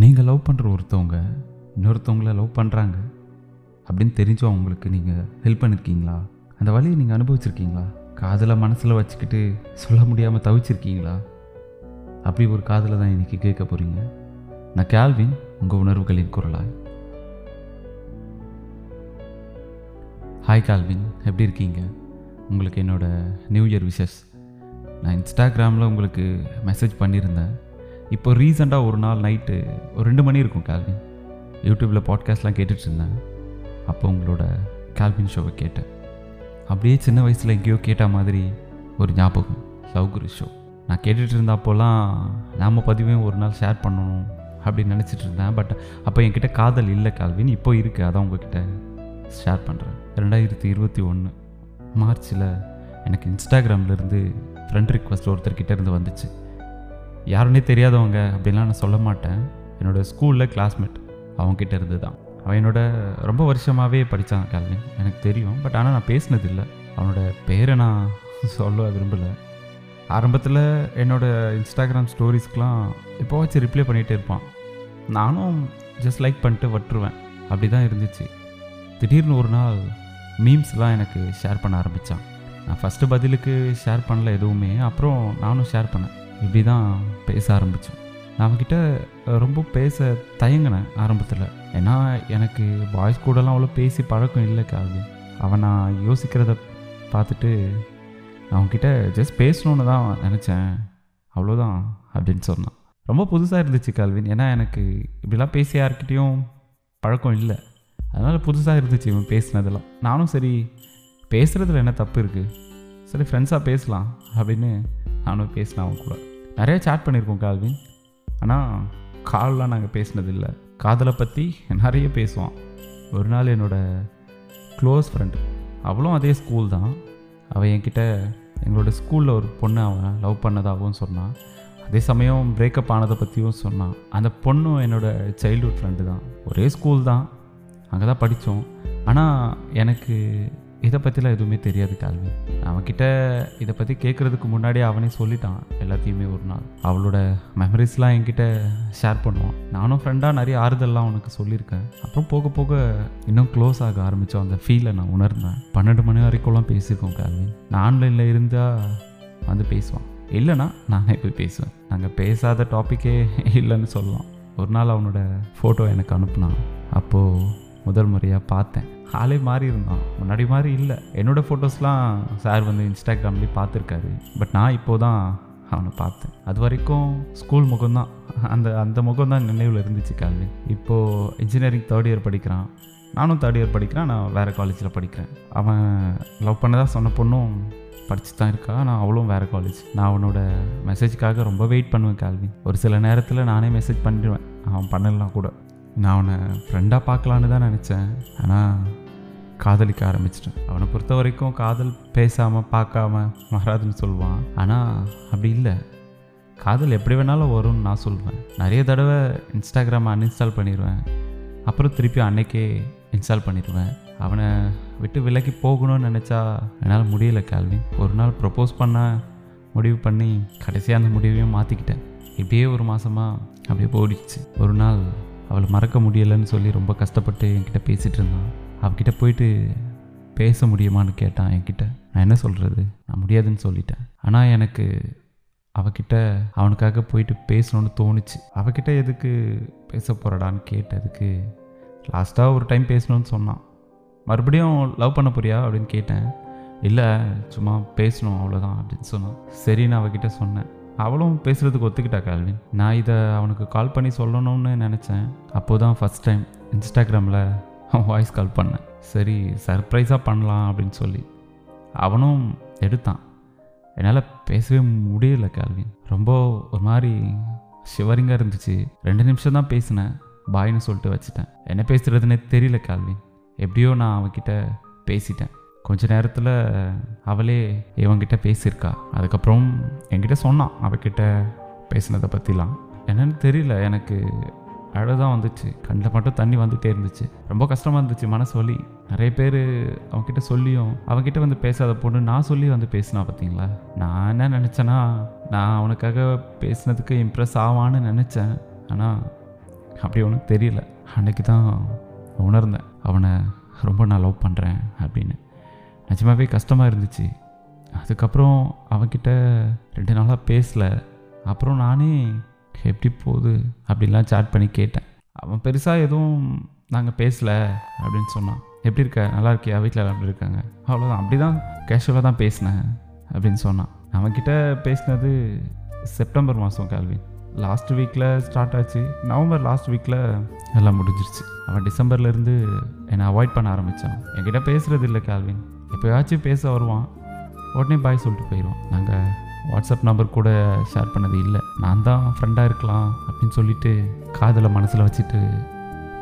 நீங்கள் லவ் பண்ணுற ஒருத்தவங்க இன்னொருத்தவங்கள லவ் பண்ணுறாங்க அப்படின்னு தெரிஞ்சும் அவங்களுக்கு நீங்கள் ஹெல்ப் பண்ணியிருக்கீங்களா அந்த வழியை நீங்கள் அனுபவிச்சிருக்கீங்களா? காதலை மனசில் வச்சுக்கிட்டு சொல்ல முடியாமல் தவிச்சிருக்கீங்களா? அப்படி ஒரு காதலை தான் இன்றைக்கி கேட்க போகிறீங்க நான் கேல்வின் உங்கள் உணர்வுகளின் குரலாய். ஹாய் கால்வின் எப்படி இருக்கீங்க? உங்களுக்கு என்னோடய நியூ இயர் விஷஸ் நான் இன்ஸ்டாகிராமில் உங்களுக்கு மெசேஜ் பண்ணியிருந்தேன். இப்போ ரீசெண்டாக ஒரு நாள் நைட்டு ஒரு ரெண்டு மணி இருக்கும் கால்வின் யூடியூப்பில் பாட்காஸ்ட்லாம் கேட்டுட்டு இருந்தேன் அப்போ உங்களோட கால்வின் ஷோவை கேட்டேன். அப்படியே சின்ன வயசில் எங்கேயோ கேட்ட மாதிரி ஒரு ஞாபகம் லவ் ஷோ நான் கேட்டுட்டு இருந்தப்போலாம் நாம் பதிவையும் ஒரு நாள் ஷேர் பண்ணணும் அப்படின்னு நினச்சிட்டு இருந்தேன் பட் அப்போ என்கிட்ட காதல் இல்லை கால்வின் இப்போ இருக்குது அதான் உங்ககிட்ட ஷேர் பண்ணுறேன் ரெண்டாயிரத்தி இருபத்தி ஒன்று மார்ச்சில் எனக்கு இன்ஸ்டாகிராம்லேருந்து ஃப்ரெண்ட் ரிக்வஸ்ட் ஒருத்தர்கிட்ட இருந்து வந்துச்சு. யாருன்னே தெரியாதவங்க அப்படின்லாம் நான் சொல்ல மாட்டேன். என்னோடய ஸ்கூலில் கிளாஸ்மேட் அவங்ககிட்ட இருந்து தான் அவன் என்னோட ரொம்ப வருஷமாகவே படித்தான் கேள்வி எனக்கு தெரியும். பட் ஆனால் நான் பேசினதில்லை. அவனோட பேரை நான் சொல்ல விரும்பலை. ஆரம்பத்தில் என்னோடய இன்ஸ்டாகிராம் ஸ்டோரிஸ்க்கெலாம் எப்போவாச்சும் ரிப்ளை பண்ணிகிட்டே இருப்பான். நானும் ஜஸ்ட் லைக் பண்ணிட்டு வட்டுருவேன் அப்படி தான் இருந்துச்சு. திடீர்னு ஒரு நாள் மீம்ஸ்லாம் எனக்கு ஷேர் பண்ண ஆரம்பித்தான் நான் ஃபஸ்ட்டு பதிலுக்கு ஷேர் பண்ணல எதுவுமே. அப்புறம் நானும் ஷேர் பண்ணேன். இப்படி தான் பேச ஆரம்பித்தோம் நான் அவன்கிட்ட ரொம்ப பேச தயங்கினேன் ஆரம்பத்தில். ஏன்னா எனக்கு பாய்ஸ் கூடலாம் அவ்வளோ பேசி பழக்கம் இல்லை காது அவன் நான் யோசிக்கிறத பார்த்துட்டு நான் அவன்கிட்ட ஜஸ்ட் பேசணுன்னு தான் நினச்சேன். அவ்வளோதான் அப்படின்னு சொன்னான். ரொம்ப புதுசாக இருந்துச்சு கால்வின். ஏன்னா எனக்கு இப்படிலாம் பேசி யார்கிட்டேயும் பழக்கம் இல்லை. அதனால் புதுசாக இருந்துச்சு இவன் பேசினதெல்லாம். நானும் சரி பேசுகிறதுல என்ன தப்பு இருக்குது சரி ஃப்ரெண்ட்ஸாக பேசலாம் அப்படின்னு நானும் பேசினேன் அவன் கூட. நிறைய சேட் பண்ணியிருக்கோம் கால்வின். ஆனால் கால்லாம் நாங்கள் பேசினதில்லை. காதலை பற்றி நிறைய பேசுவான். ஒரு நாள் என்னோடய க்ளோஸ் ஃப்ரெண்டு அவளும் அதே ஸ்கூல் தான். அவள் என்கிட்ட எங்களோட ஸ்கூலில் ஒரு பொண்ணு அவன் லவ் பண்ணதாகவும் சொன்னான். அதே சமயம் பிரேக்கப் ஆனதை பற்றியும் சொன்னான். அந்த பொண்ணும் என்னோடய சைல்டுஹுட் ஃப்ரெண்டு தான். ஒரே ஸ்கூல் தான். அங்கே தான் படித்தோம். ஆனால் எனக்கு இதை பற்றிலாம் எதுவுமே தெரியாது கால்வி அவன்கிட்ட இதை பற்றி கேட்குறதுக்கு முன்னாடியே அவனே சொல்லிட்டான் எல்லாத்தையுமே ஒரு நாள். அவளோட மெமரிஸ்லாம் என்கிட்ட ஷேர் பண்ணுவான். நானும் ஃப்ரெண்டாக நிறைய ஆறுதல்லாம் அவனுக்கு சொல்லியிருக்கேன். அப்புறம் போக போக இன்னும் க்ளோஸ் ஆக ஆரம்பித்தோம் அந்த ஃபீலை நான் உணர்ந்தேன். பன்னெண்டு மணி வரைக்கும்லாம் பேசியிருக்கோம் கால்வி நான் ஆன்லைனில் இருந்தால் வந்து பேசுவான். இல்லைனா நானே போய் பேசுவேன். நாங்கள் பேசாத டாப்பிக்கே இல்லைன்னு சொல்லலாம். ஒரு நாள் அவனோட ஃபோட்டோ எனக்கு அனுப்புனான். அப்போது முதல் முறையாக பார்த்தேன். ஆளே மாறி இருந்தான். முன்னாடி மாதிரி இல்லை. என்னோடய ஃபோட்டோஸ்லாம் சார் வந்து இன்ஸ்டாகிராம்லேயே பார்த்துருக்காரு. பட் நான் இப்போ தான் அவனை பார்த்தேன். அது வரைக்கும் ஸ்கூல் முகம்தான். அந்த அந்த முகம் தான் நினைவில் இருந்துச்சு கால்வி இப்போது இன்ஜினியரிங் தேர்ட் இயர் படிக்கிறான். நானும் தேர்ட் இயர் படிக்கிறேன். நான் வேறு காலேஜில் படிக்கிறேன். அவன் லவ் பண்ணதாக சொன்ன பொண்ணும் படிச்சு தான் இருக்கா. நான் அவளும் வேறு காலேஜ் நான் அவனோட மெசேஜ்க்காக ரொம்ப வெயிட் பண்ணுவேன் கால்வி ஒரு சில நேரத்தில் நானே மெசேஜ் பண்ணிடுவேன். அவன் பண்ணலாம் கூட. நான் அவனை ஃப்ரெண்டாக பார்க்கலான்னு தான் நினச்சேன். ஆனால் காதலிக்க ஆரம்பிச்சிட்டேன். அவனை பொறுத்த வரைக்கும் காதல் பேசாமல் பார்க்காம வராதுன்னு சொல்லுவான். ஆனால் அப்படி இல்லை. காதல் எப்படி வேணாலும் வரும்னு நான் சொல்லுவேன் நிறைய தடவை இன்ஸ்டாகிராமை அன்இன்ஸ்டால் பண்ணிடுவேன் அப்புறம் திருப்பி அன்னைக்கே இன்ஸ்டால் பண்ணிடுவேன் அவனை விட்டு விலக்கி போகணும்னு நினச்சா என்னால் முடியல கேள்வி ஒரு நாள் ப்ரப்போஸ் பண்ண முடிவு பண்ணி கடைசியாக அந்த முடிவையும் மாற்றிக்கிட்டேன் இப்படியே ஒரு மாதமாக அப்படியே போயிடுச்சு. ஒரு நாள் அவளை மறக்க முடியலைன்னு சொல்லி ரொம்ப கஷ்டப்பட்டு என்கிட்ட பேசிகிட்டு இருந்தான். அவகிட்ட போயிட்டு பேச முடியுமான்னு கேட்டான் என்கிட்ட. நான் என்ன சொல்கிறது நான் முடியாதுன்னு சொல்லிட்டேன். ஆனால் எனக்கு அவகிட்ட அவனுக்காக போயிட்டு பேசணும்னு தோணுச்சு. அவகிட்ட எதுக்கு பேச போகிறடான்னு கேட்டதுக்கு லாஸ்ட்டாக ஒரு டைம் பேசணும்னு சொன்னான். மறுபடியும் லவ் பண்ண போறியா? அப்படின்னு கேட்டேன். இல்லை சும்மா பேசணும் அவ்வளோதான் அப்படின்னு சொன்னான். சரின்னு அவகிட்ட சொன்னேன். அவளும் பேசுகிறதுக்கு ஒத்துக்கிட்டா கால்வின்? நான் இதை அவனுக்கு கால் பண்ணி சொல்லணும்னு நினச்சேன். அப்போது தான் ஃபஸ்ட் டைம் இன்ஸ்டாகிராமில் அவன் வாய்ஸ் கால் பண்ணேன். சரி சர்ப்ரைஸாக பண்ணலாம் அப்படின்னு சொல்லி. அவனும் எடுத்தான். என்னால் பேசவே முடியல கேள்வின் ரொம்ப ஒரு மாதிரி ஷிவரிங்காக இருந்துச்சு. ரெண்டு நிமிஷம் தான் பேசினேன். பாய்னு சொல்லிட்டு வச்சுட்டேன். என்ன பேசுகிறதுனே தெரியல கேள்வின் எப்படியோ நான் அவன்கிட்ட பேசிட்டேன். கொஞ்ச நேரத்தில் அவளே இவங்கிட்ட பேசியிருக்கா. அதுக்கப்புறம் என்கிட்ட சொன்னான் அவகிட்ட பேசினதை பற்றிலாம் என்னன்னு தெரியல எனக்கு அழுதான் வந்துச்சு. கண்ணில் மட்டும் தண்ணி வந்துகிட்டே இருந்துச்சு. ரொம்ப கஷ்டமாக இருந்துச்சு. மனசு வலி. நிறைய பேர் அவன்கிட்ட சொல்லியும் அவன்கிட்ட வந்து பேசாத பொண்ணு நான் சொல்லி வந்து பேசினா பார்த்தீங்களா நான் என்ன நினச்சேன்னா நான் அவனுக்காக பேசினதுக்கு இம்ப்ரெஸ் ஆவான்னு நினச்சேன். ஆனால் அப்படி அவனுக்கு தெரியல. அன்னைக்கு தான் உணர்ந்தேன். அவனை ரொம்ப நான் லவ் பண்ணுறேன் அப்படின்னு. நிஜமாவே கஷ்டமாக இருந்துச்சு. அதுக்கப்புறம் அவன்கிட்ட ரெண்டு நாளாக பேசலை. அப்புறம் நானே எப்படி போகுது? அப்படிலாம் சாட் பண்ணி கேட்டேன். அவன் பெருசாக எதுவும் நாங்கள் பேசல அப்படின்னு சொன்னான். எப்படி இருக்க? நல்லா இருக்கியா? வீட்டில் எல்லாம் எப்படி இருக்காங்க? அவ்வளோதான் அப்படி தான் கேஷுவலாக தான் பேசினேன் அப்படின்னு சொன்னான். அவன்கிட்ட பேசினது செப்டம்பர் மாதம் கேள்வி லாஸ்ட் வீக்கில் ஸ்டார்ட் ஆச்சு. நவம்பர் லாஸ்ட் வீக்கில் எல்லாம் முடிஞ்சிருச்சு. அவன் டிசம்பர்லேருந்து என்னை அவாய்ட் பண்ண ஆரம்பித்தான் என்கிட்ட பேசுகிறது இல்லை கேள்வின் எப்போயாச்சும் பேச வருவான். உடனே பாய் சொல்லிட்டு போயிடுவான் நாங்கள் வாட்ஸ்அப் நம்பர் கூட ஷேர் பண்ணது இல்லை. நான் தான் ஃப்ரெண்டாக இருக்கலாம் அப்படின்னு சொல்லிட்டு காதலை மனசில் வச்சுட்டு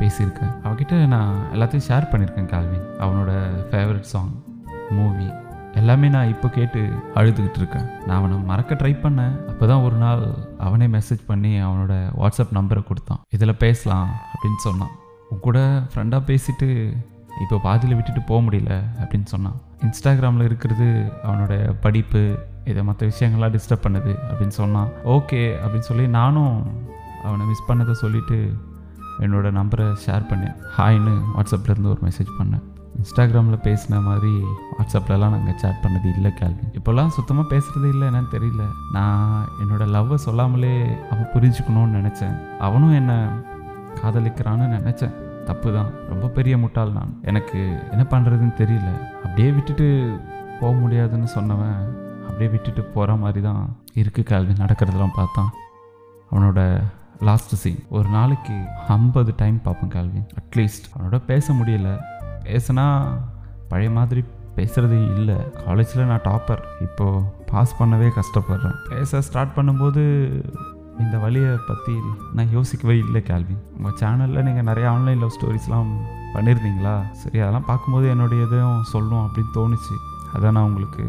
பேசியிருக்கேன். அவகிட்ட நான் எல்லாத்தையும் ஷேர் பண்ணியிருக்கேன் கால்வின் அவனோட ஃபேவரட் சாங் மூவி எல்லாமே நான் இப்போ கேட்டு அழுதுகிட்டு இருக்கேன். நான் அவனை மறக்க ட்ரை பண்ணேன். அப்போ தான் ஒரு நாள் அவனே மெசேஜ் பண்ணி அவனோட வாட்ஸ்அப் நம்பரை கொடுத்தான். இதில் பேசலாம் அப்படின்னு சொன்னான். உன் கூட ஃப்ரெண்டாக பேசிட்டு இப்போ பாதியில் விட்டுட்டு போக முடியல அப்படின்னு சொன்னான். இன்ஸ்டாகிராமில் இருக்கிறது அவனோட படிப்பு இதை மற்ற விஷயங்கள்லாம் டிஸ்டர்ப் பண்ணுது அப்படின்னு சொன்னான். ஓகே அப்படின்னு சொல்லி நானும் அவனை மிஸ் பண்ணதை சொல்லிவிட்டு என்னோடய நம்பரை ஷேர் பண்ணேன். ஹாய்னு வாட்ஸ்அப்லேருந்து ஒரு மெசேஜ் பண்ணேன். இன்ஸ்டாகிராமில் பேசின மாதிரி வாட்ஸ்அப்லலாம் நாங்கள் சேட் பண்ணது இல்லை கேள்வி இப்போல்லாம் சுத்தமாக பேசுகிறது இல்லை என்னன்னு தெரியல. நான் என்னோடய லவ்வை சொல்லாமலே அவன் புரிஞ்சுக்கணும்னு நினச்சேன். அவனும் என்னை காதலிக்கிறான்னு நினச்சேன். தப்பு தான் ரொம்ப பெரிய முட்டாள் நான். எனக்கு என்ன பண்ணுறதுன்னு தெரியல. அப்படியே விட்டுட்டு போக முடியாதுன்னு சொன்னவன் அப்படியே விட்டுட்டு போகிற மாதிரி தான் இருக்குது கேள்வி நடக்கிறதெல்லாம் பார்த்தான். அவனோட லாஸ்ட் சீன் ஒரு நாளைக்கு ஐம்பது டைம் பார்ப்பேன் கேள்வி அட்லீஸ்ட் அவனோட பேச முடியல. பேசினா பழைய மாதிரி பேசுகிறதே இல்லை. காலேஜில் நான் டாப்பர் இப்போது பாஸ் பண்ணவே கஷ்டப்படுறேன். பேச ஸ்டார்ட் பண்ணும்போது இந்த வழியை பற்றி நான் யோசிக்கவே இல்லை கேள்வி உங்கள் சேனலில் நீங்கள் நிறைய ஆன்லைன் லவ் ஸ்டோரிஸ்லாம் பண்ணியிருந்தீங்களா சரி அதெல்லாம் பார்க்கும்போது என்னுடைய இதையும் சொல்லணும் அப்படின்னு தோணுச்சு. அதான் நான் உங்களுக்கு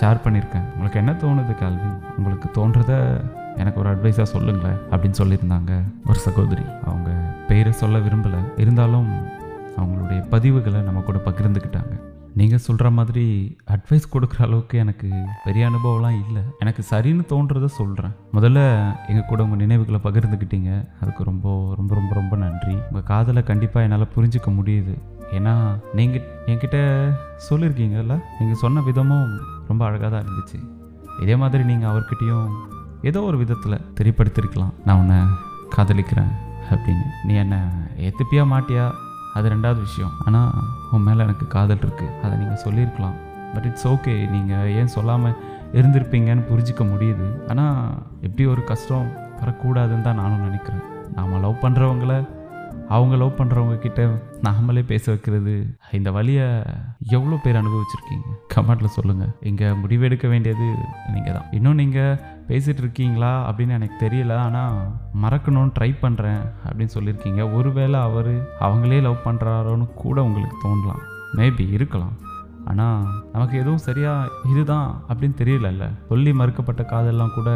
ஷேர் பண்ணியிருக்கேன் உங்களுக்கு என்ன தோணுது கேள்வி உங்களுக்கு தோன்றத எனக்கு ஒரு அட்வைஸாக சொல்லுங்களேன் அப்படின்னு சொல்லியிருந்தாங்க ஒரு சகோதரி. அவங்க பெயரை சொல்ல விரும்பலை. இருந்தாலும் அவங்களுடைய பதிவுகளை நம்ம கூட பகிர்ந்துக்கிட்டாங்க. நீங்கள் சொல்கிற மாதிரி அட்வைஸ் கொடுக்குற அளவுக்கு எனக்கு பெரிய அனுபவம்லாம் இல்லை. எனக்கு சரின்னு தோன்றதை சொல்கிறேன் முதல்ல எங்கள் கூட உங்கள் நினைவுகளை பகிர்ந்துக்கிட்டீங்க. அதுக்கு ரொம்ப ரொம்ப ரொம்ப ரொம்ப நன்றி. உங்கள் காதலை கண்டிப்பாக என்னால் புரிஞ்சிக்க முடியுது. ஏன்னா நீங்கள் என்கிட்ட சொல்லியிருக்கீங்கல்ல நீங்கள் சொன்ன விதமும் ரொம்ப அழகாக தான் இருந்துச்சு. இதே மாதிரி நீங்கள் அவர்கிட்டையும் ஏதோ ஒரு விதத்தில் தெரியப்படுத்திருக்கலாம். நான் உன்னை காதலிக்கிறேன் அப்படின்னு. நீ என்னை ஏற்றுப்பியா மாட்டியா? அது ரெண்டாவது விஷயம். ஆனால் உன் மேலே எனக்கு காதல் இருக்குது அதை நீங்கள் சொல்லியிருக்கலாம். பட் இட்ஸ் ஓகே நீங்கள் ஏன் சொல்லாமல் இருந்திருப்பீங்கன்னு புரிஞ்சிக்க முடியுது. ஆனால் எப்படி ஒரு கஷ்டம் வரக்கூடாதுன்னு தான் நானும் நினைக்கிறேன். நாம் லவ் பண்ணுறவங்கள அவங்க லவ் பண்ணுறவங்க கிட்ட நாமளே பேச வைக்கிறது. இந்த வழியை எவ்வளோ பேர் அனுபவிச்சிருக்கீங்க? கமெண்ட்டில் சொல்லுங்கள் இங்கே முடிவெடுக்க வேண்டியது நீங்கள் தான் இன்னும் நீங்கள் பேசிகிட்டு இருக்கீங்களா? அப்படின்னு எனக்கு தெரியல. ஆனால் மறக்கணும்னு ட்ரை பண்ணுறேன் அப்படின்னு சொல்லியிருக்கீங்க. ஒருவேளை அவர் அவங்களே லவ் பண்ணுறாரோன்னு கூட உங்களுக்கு தோணலாம். மேபி இருக்கலாம். ஆனால் நமக்கு எதுவும் சரியாக இதுதான் அப்படின்னு தெரியலல்ல. சொல்லி மறுக்கப்பட்ட காதெல்லாம் கூட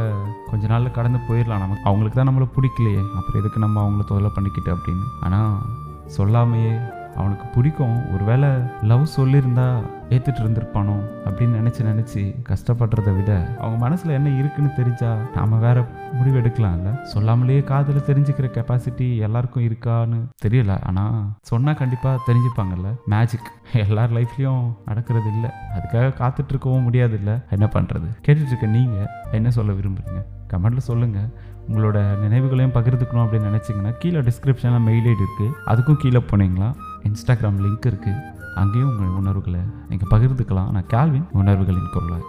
கொஞ்ச நாளில் கடந்து போயிடலாம் நமக்கு. அவங்களுக்கு தான் நம்மளை பிடிக்கலையே. அப்புறம் எதுக்கு நம்ம அவங்கள தொல்லை பண்ணிக்கிட்டு அப்படின்னு. ஆனால் சொல்லாமையே அவனுக்கு பிடிக்கும். ஒருவேளை லவ் சொல்லியிருந்தா ஏற்றுட்டு இருந்திருப்பானோ அப்படின்னு நினச்சி நினச்சி கஷ்டப்படுறத விட அவங்க மனசில் என்ன இருக்குன்னு தெரிஞ்சா நாம் வேற முடிவு எடுக்கலாம்ல. சொல்லாமலேயே காதில் தெரிஞ்சுக்கிற கெப்பாசிட்டி எல்லாருக்கும் இருக்கான்னு தெரியல. ஆனால் சொன்னால் கண்டிப்பாக தெரிஞ்சுப்பாங்கல்ல. மேஜிக் எல்லார் லைஃப்லேயும் நடக்கிறது இல்லை அதுக்காக காத்துட்ருக்கவும் முடியாது இல்லை என்ன பண்ணுறது கேட்டுட்ருக்க நீங்கள் என்ன சொல்ல விரும்புகிறீங்க கமெண்ட்டில் சொல்லுங்கள் உங்களோட நினைவுகளையும் பகிர்ந்துக்கணும் அப்படின்னு நினச்சிங்கன்னா கீழே டிஸ்கிரிப்ஷனில் மெயில் ஐடி இருக்குது அதுக்கும் கீழே போனீங்களா? இன்ஸ்டாகிராம் லிங்க் இருக்குது அங்கேயும் உங்கள் உணர்வுகளை நீங்கள் பகிர்ந்துக்கலாம். நான் கேள்வின் உணர்வுகளின் குரலாக